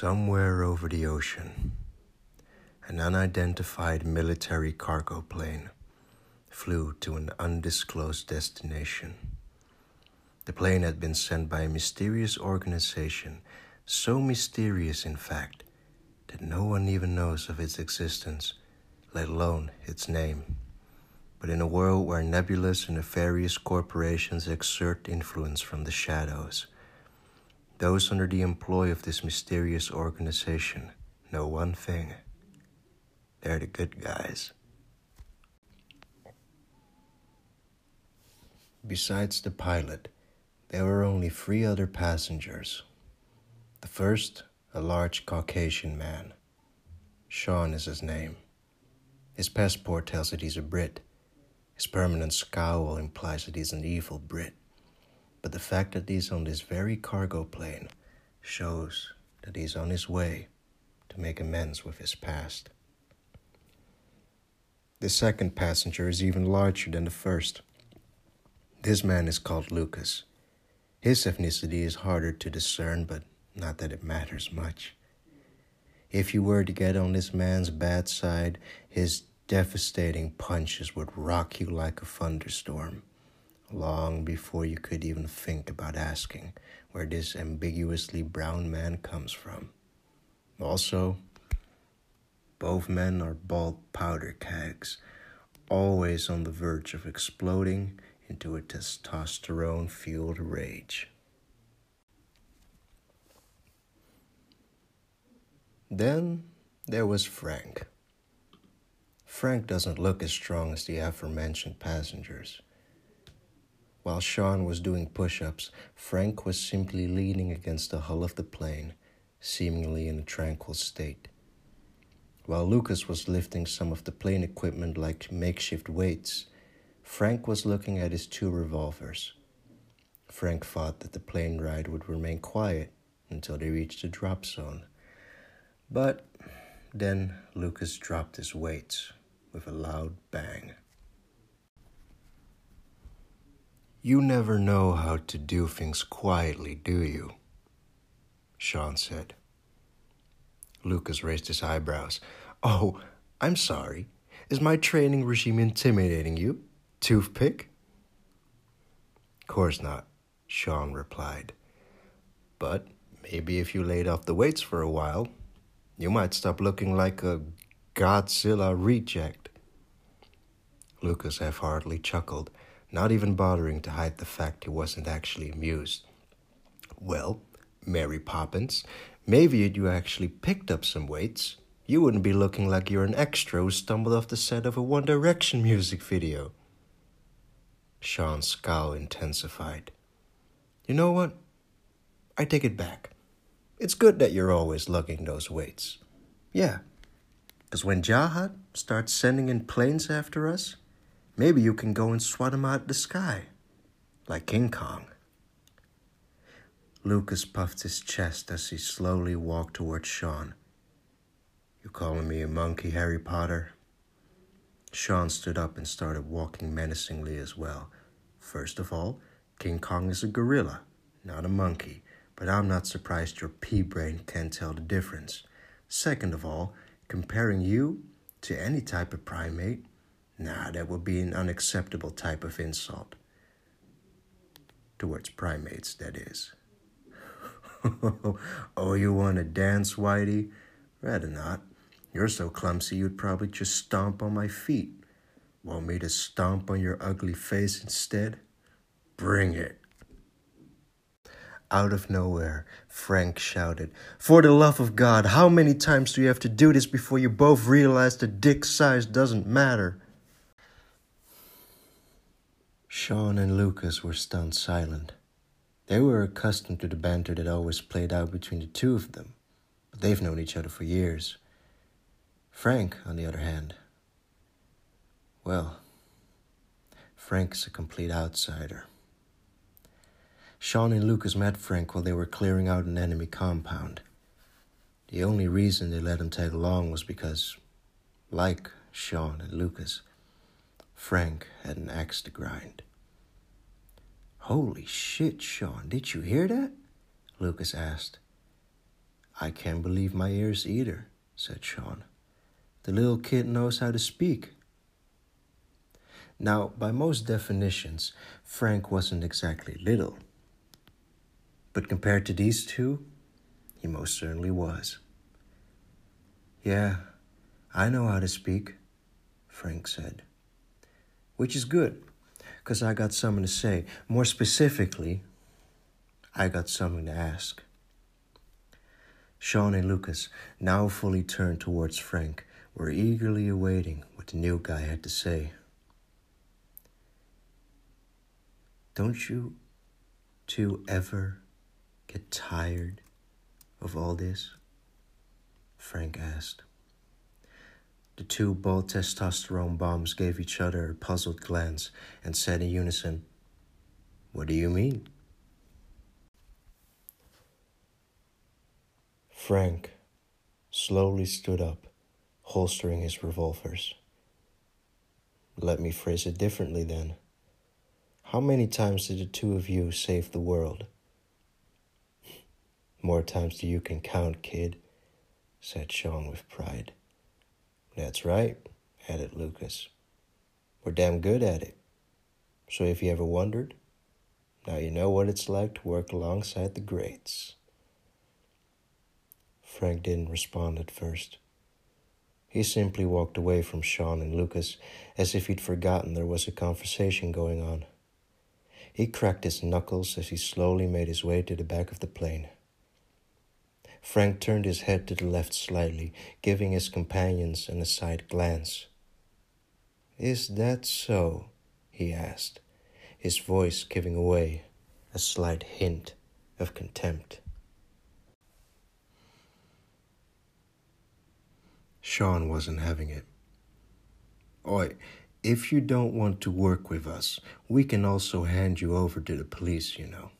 Somewhere over the ocean, an unidentified military cargo plane flew to an undisclosed destination. The plane had been sent by a mysterious organization, so mysterious, in fact, that no one even knows of its existence, let alone its name. But in a world where nebulous and nefarious corporations exert influence from the shadows, those under the employ of this mysterious organization know one thing they're the good guys. Besides the pilot, there were only three other passengers. The first, a large Caucasian man. Sean is his name. His passport tells that he's a Brit. His permanent scowl implies that he's an evil Brit. But the fact that he's on this very cargo plane shows that he's on his way to make amends with his past. The second passenger is even larger than the first. This man is called Lucas. His ethnicity is harder to discern, but not that it matters much. If you were to get on this man's bad side, his devastating punches would rock you like a thunderstorm long before you could even think about asking where this ambiguously brown man comes from. Also, both men are bald powder kegs, always on the verge of exploding into a testosterone fueled rage. Then there was Frank. Frank doesn't look as strong as the aforementioned passengers. While Sean was doing push ups, Frank was simply leaning against the hull of the plane, seemingly in a tranquil state. While Lucas was lifting some of the plane equipment like makeshift weights, Frank was looking at his two revolvers. Frank thought that the plane ride would remain quiet until they reached the drop zone. But then Lucas dropped his weights with a loud bang. You never know how to do things quietly, do you? Sean said. Lucas raised his eyebrows. Oh, I'm sorry. Is my training regime intimidating you? Toothpick? Course not, Sean replied. But maybe if you laid off the weights for a while, you might stop looking like a Godzilla reject. Lucas half heartedly chuckled not even bothering to hide the fact he wasn't actually amused. Well, Mary Poppins, maybe if you actually picked up some weights, you wouldn't be looking like you're an extra who stumbled off the set of a One Direction music video. Sean's scowl intensified. You know what? I take it back. It's good that you're always lugging those weights. Yeah, because when Jahat starts sending in planes after us, Maybe you can go and swat him out the sky, like King Kong. Lucas puffed his chest as he slowly walked towards Sean. You calling me a monkey, Harry Potter? Sean stood up and started walking menacingly as well. First of all, King Kong is a gorilla, not a monkey, but I'm not surprised your pea brain can't tell the difference. Second of all, comparing you to any type of primate Nah, that would be an unacceptable type of insult. Towards primates, that is. oh, you want to dance, Whitey? Rather not. You're so clumsy you'd probably just stomp on my feet. Want me to stomp on your ugly face instead? Bring it. Out of nowhere, Frank shouted, For the love of God, how many times do you have to do this before you both realize that dick size doesn't matter? Sean and Lucas were stunned silent. They were accustomed to the banter that always played out between the two of them, but they've known each other for years. Frank, on the other hand, well, Frank's a complete outsider. Sean and Lucas met Frank while they were clearing out an enemy compound. The only reason they let him tag along was because, like Sean and Lucas, Frank had an axe to grind. Holy shit, Sean, did you hear that? Lucas asked. I can't believe my ears either, said Sean. The little kid knows how to speak. Now, by most definitions, Frank wasn't exactly little. But compared to these two, he most certainly was. Yeah, I know how to speak, Frank said. Which is good, because I got something to say. More specifically, I got something to ask. Sean and Lucas, now fully turned towards Frank, were eagerly awaiting what the new guy had to say. Don't you two ever get tired of all this? Frank asked. The two bald testosterone bombs gave each other a puzzled glance and said in unison, What do you mean? Frank slowly stood up, holstering his revolvers. Let me phrase it differently then. How many times did the two of you save the world? More times than you can count, kid, said Sean with pride. That's right, added Lucas. We're damn good at it. So if you ever wondered, now you know what it's like to work alongside the greats. Frank didn't respond at first. He simply walked away from Sean and Lucas as if he'd forgotten there was a conversation going on. He cracked his knuckles as he slowly made his way to the back of the plane. Frank turned his head to the left slightly, giving his companions an aside glance. Is that so? he asked, his voice giving away a slight hint of contempt. Sean wasn't having it. Oi, if you don't want to work with us, we can also hand you over to the police, you know.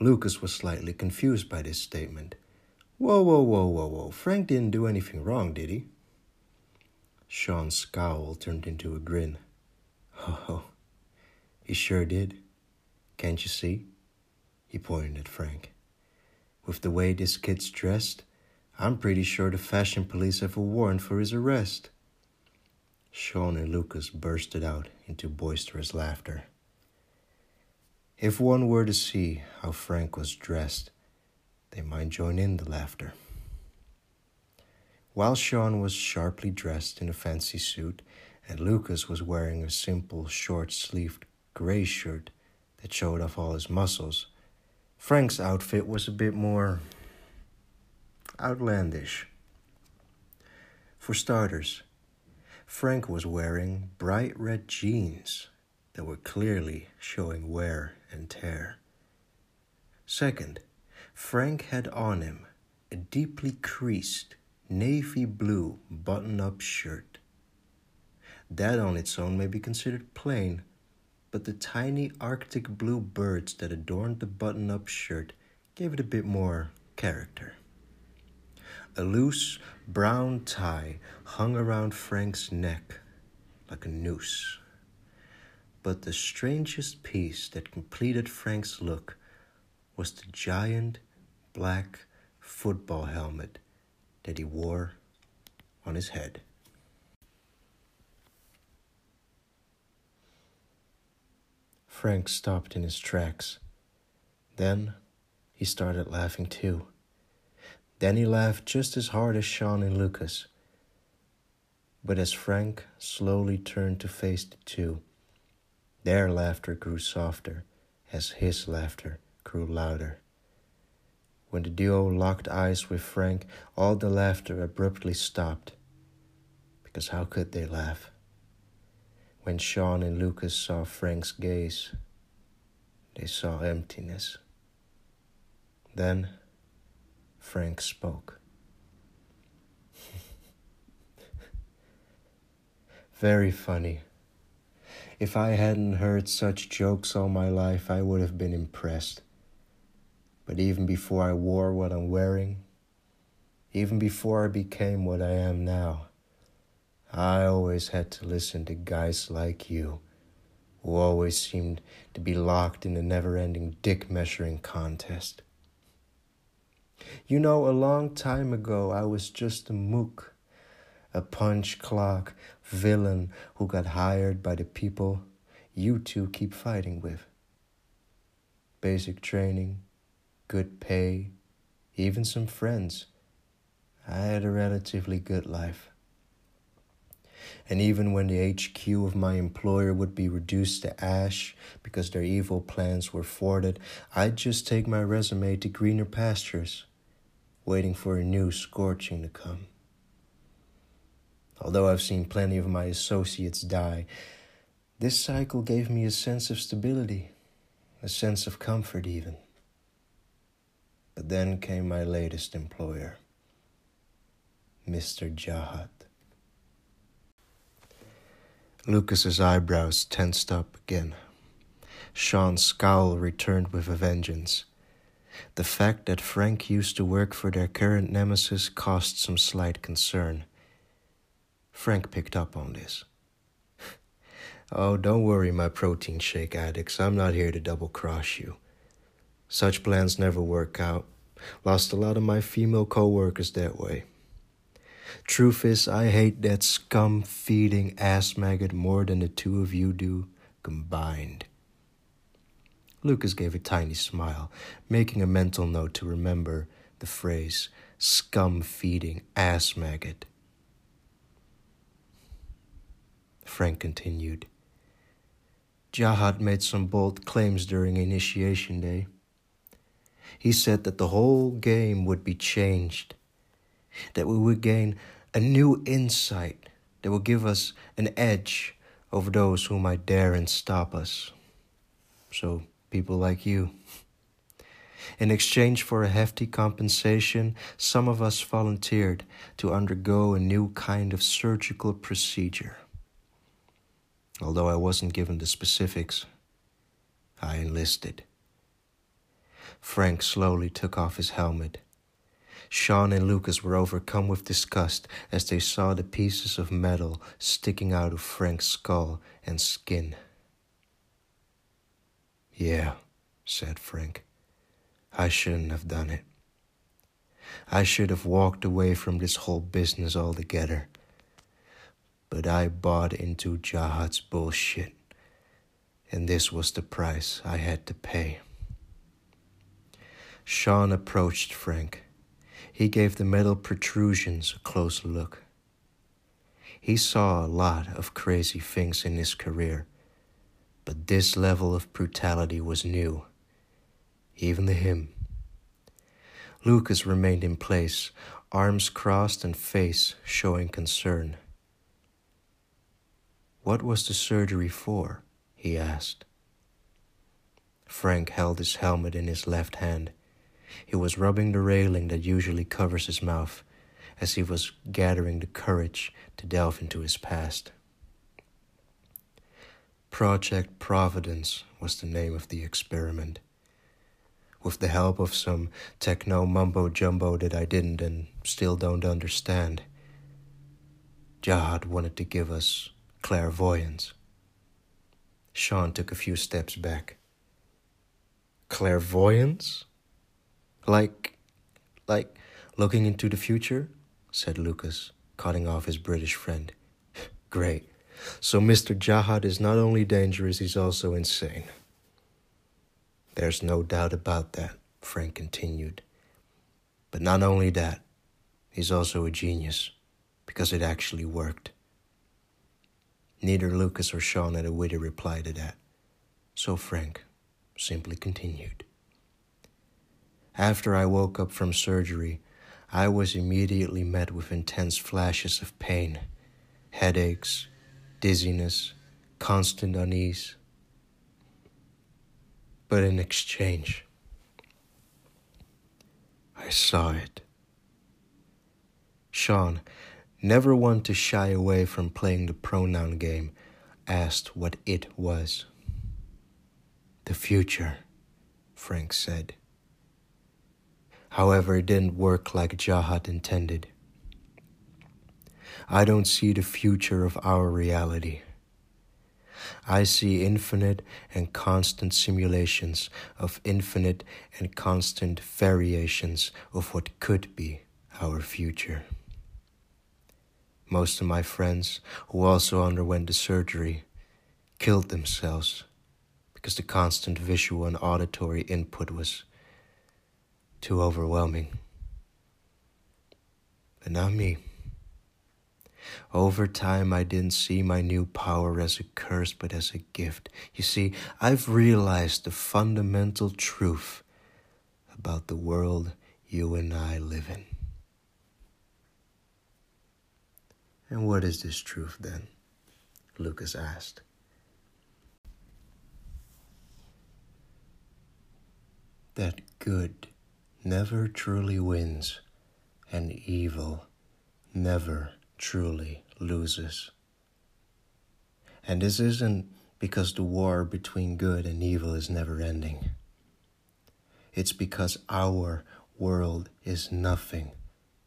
Lucas was slightly confused by this statement. Whoa, whoa, whoa, whoa, whoa. Frank didn't do anything wrong, did he? Sean's scowl turned into a grin. Oh, he sure did. Can't you see? He pointed at Frank. With the way this kid's dressed, I'm pretty sure the fashion police have a warrant for his arrest. Sean and Lucas bursted out into boisterous laughter. If one were to see how Frank was dressed, they might join in the laughter. While Sean was sharply dressed in a fancy suit, and Lucas was wearing a simple short sleeved gray shirt that showed off all his muscles, Frank's outfit was a bit more outlandish. For starters, Frank was wearing bright red jeans that were clearly showing wear and tear. Second, Frank had on him a deeply creased navy blue button up shirt. That on its own may be considered plain, but the tiny Arctic blue birds that adorned the button up shirt gave it a bit more character. A loose brown tie hung around Frank's neck like a noose. But the strangest piece that completed Frank's look was the giant black football helmet that he wore on his head. Frank stopped in his tracks. Then he started laughing too. Then he laughed just as hard as Sean and Lucas. But as Frank slowly turned to face the two, their laughter grew softer as his laughter grew louder. When the duo locked eyes with Frank, all the laughter abruptly stopped. Because how could they laugh? When Sean and Lucas saw Frank's gaze, they saw emptiness. Then Frank spoke. Very funny. If I hadn't heard such jokes all my life, I would have been impressed. But even before I wore what I'm wearing, even before I became what I am now, I always had to listen to guys like you, who always seemed to be locked in a never ending dick measuring contest. You know, a long time ago, I was just a mook, a punch clock villain who got hired by the people you two keep fighting with. Basic training, good pay, even some friends. I had a relatively good life. And even when the HQ of my employer would be reduced to ash because their evil plans were thwarted, I'd just take my resume to greener pastures, waiting for a new scorching to come. Although I've seen plenty of my associates die, this cycle gave me a sense of stability, a sense of comfort, even. But then came my latest employer, Mr. Jahat. Lucas's eyebrows tensed up again. Sean's scowl returned with a vengeance. The fact that Frank used to work for their current nemesis caused some slight concern. Frank picked up on this. oh, don't worry, my protein shake addicts. I'm not here to double cross you. Such plans never work out. Lost a lot of my female co-workers that way. Truth is, I hate that scum feeding ass maggot more than the two of you do combined. Lucas gave a tiny smile, making a mental note to remember the phrase scum feeding ass maggot. Frank continued. Jahat made some bold claims during initiation day. He said that the whole game would be changed, that we would gain a new insight that will give us an edge over those who might dare and stop us. So, people like you. In exchange for a hefty compensation, some of us volunteered to undergo a new kind of surgical procedure. Although I wasn't given the specifics, I enlisted. Frank slowly took off his helmet. Sean and Lucas were overcome with disgust as they saw the pieces of metal sticking out of Frank's skull and skin. Yeah, said Frank. I shouldn't have done it. I should have walked away from this whole business altogether but I bought into Jahat's bullshit, and this was the price I had to pay. Sean approached Frank. He gave the metal protrusions a close look. He saw a lot of crazy things in his career, but this level of brutality was new, even to him. Lucas remained in place, arms crossed and face showing concern. What was the surgery for? he asked. Frank held his helmet in his left hand. He was rubbing the railing that usually covers his mouth as he was gathering the courage to delve into his past. Project Providence was the name of the experiment. With the help of some techno mumbo jumbo that I didn't and still don't understand, Jahat wanted to give us clairvoyance. Sean took a few steps back. Clairvoyance? Like, like looking into the future? said Lucas, cutting off his British friend. Great. So Mr. Jahat is not only dangerous, he's also insane. There's no doubt about that, Frank continued. But not only that, he's also a genius, because it actually worked. Neither Lucas or Sean had a witty reply to that, so Frank simply continued. After I woke up from surgery, I was immediately met with intense flashes of pain, headaches, dizziness, constant unease. But in exchange, I saw it. Sean never one to shy away from playing the pronoun game, asked what it was. The future, Frank said. However, it didn't work like Jahat intended. I don't see the future of our reality. I see infinite and constant simulations of infinite and constant variations of what could be our future. Most of my friends who also underwent the surgery killed themselves because the constant visual and auditory input was too overwhelming. But not me. Over time, I didn't see my new power as a curse, but as a gift. You see, I've realized the fundamental truth about the world you and I live in. And what is this truth then? Lucas asked. That good never truly wins, and evil never truly loses. And this isn't because the war between good and evil is never ending. It's because our world is nothing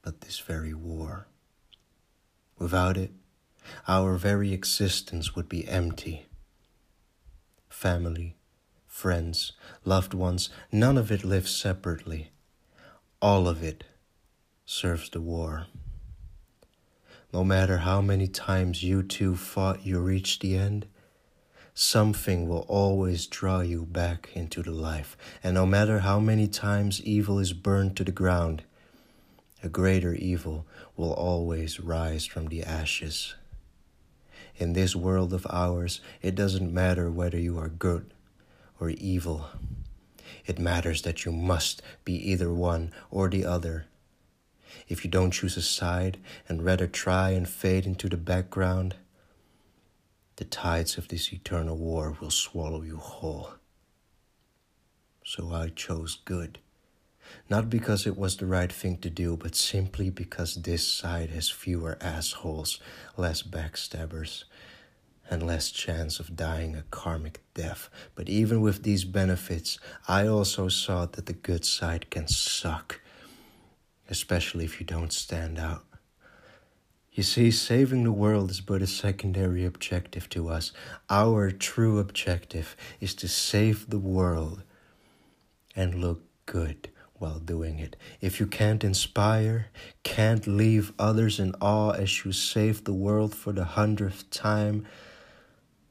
but this very war. Without it, our very existence would be empty. Family, friends, loved ones, none of it lives separately. All of it serves the war. No matter how many times you two fought, you reached the end. Something will always draw you back into the life. And no matter how many times evil is burned to the ground, a greater evil will always rise from the ashes. In this world of ours, it doesn't matter whether you are good or evil. It matters that you must be either one or the other if you don't choose a side and rather try and fade into the background, the tides of this eternal war will swallow you whole. So I chose good. Not because it was the right thing to do, but simply because this side has fewer assholes, less backstabbers, and less chance of dying a karmic death. But even with these benefits, I also saw that the good side can suck especially if you don't stand out. You see, saving the world is but a secondary objective to us. Our true objective is to save the world and look good while doing it. If you can't inspire, can't leave others in awe as you save the world for the hundredth time,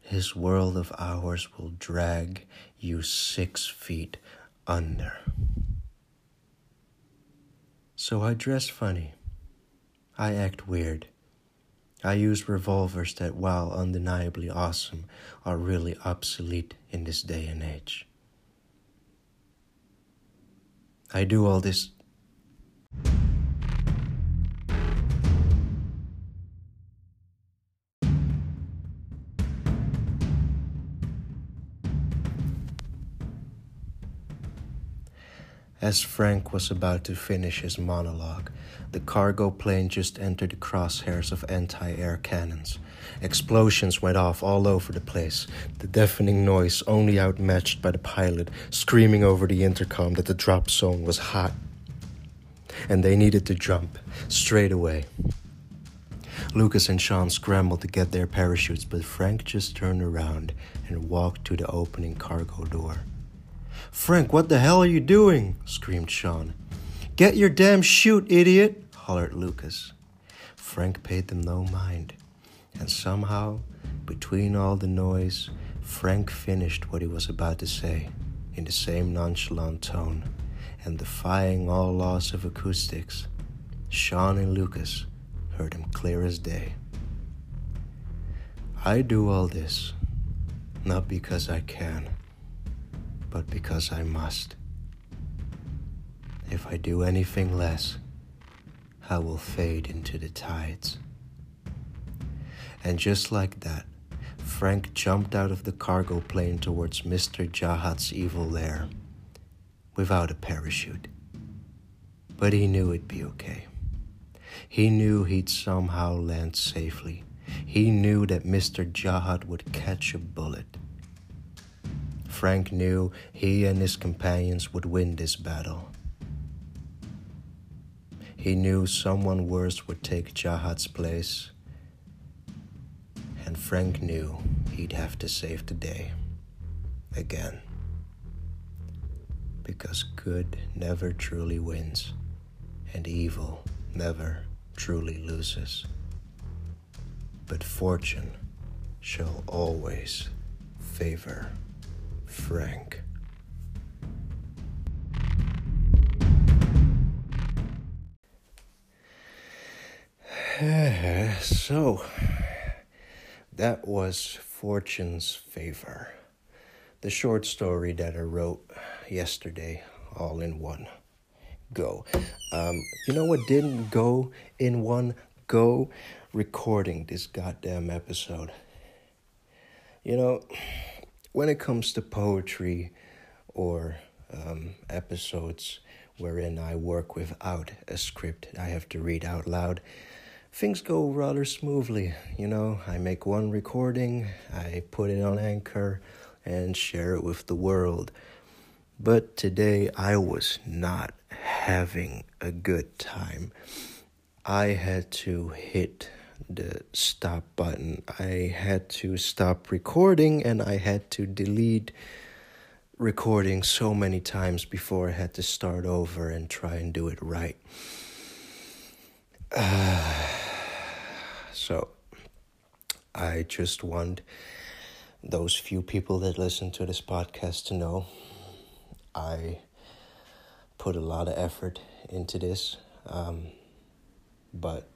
his world of ours will drag you six feet under. So I dress funny. I act weird. I use revolvers that, while undeniably awesome, are really obsolete in this day and age. I do all this As Frank was about to finish his monologue, the cargo plane just entered the crosshairs of anti air cannons. Explosions went off all over the place, the deafening noise only outmatched by the pilot screaming over the intercom that the drop zone was hot. And they needed to jump straight away. Lucas and Sean scrambled to get their parachutes, but Frank just turned around and walked to the opening cargo door. Frank, what the hell are you doing? screamed Sean. Get your damn chute, idiot! hollered Lucas. Frank paid them no mind, and somehow, between all the noise, Frank finished what he was about to say in the same nonchalant tone, and defying all laws of acoustics, Sean and Lucas heard him clear as day. I do all this not because I can but because I must. If I do anything less, I will fade into the tides. And just like that, Frank jumped out of the cargo plane towards Mr. Jahat's evil lair without a parachute. But he knew it'd be okay. He knew he'd somehow land safely. He knew that Mr. Jahat would catch a bullet Frank knew he and his companions would win this battle. He knew someone worse would take Jahat's place, and Frank knew he'd have to save the day again. Because good never truly wins, and evil never truly loses. But fortune shall always favor Frank. so, that was Fortune's Favor, the short story that I wrote yesterday, all in one go. Um, you know what didn't go in one go? Recording this goddamn episode. You know, when it comes to poetry or um, episodes wherein I work without a script, I have to read out loud things go rather smoothly. You know, I make one recording, I put it on Anchor, and share it with the world. But today I was not having a good time. I had to hit the stop button. I had to stop recording and I had to delete recording so many times before I had to start over and try and do it right. Uh, so I just want those few people that listen to this podcast to know I put a lot of effort into this, um, but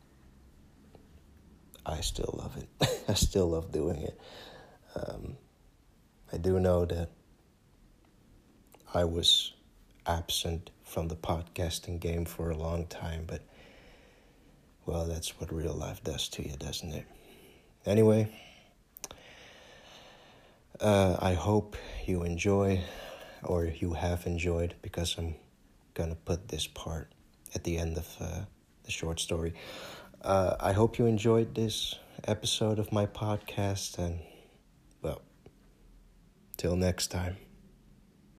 I still love it. I still love doing it. Um, I do know that I was absent from the podcasting game for a long time, but well, that's what real life does to you, doesn't it? Anyway, uh, I hope you enjoy or you have enjoyed because I'm gonna put this part at the end of uh, the short story. Uh, I hope you enjoyed this episode of my podcast, and well, till next time.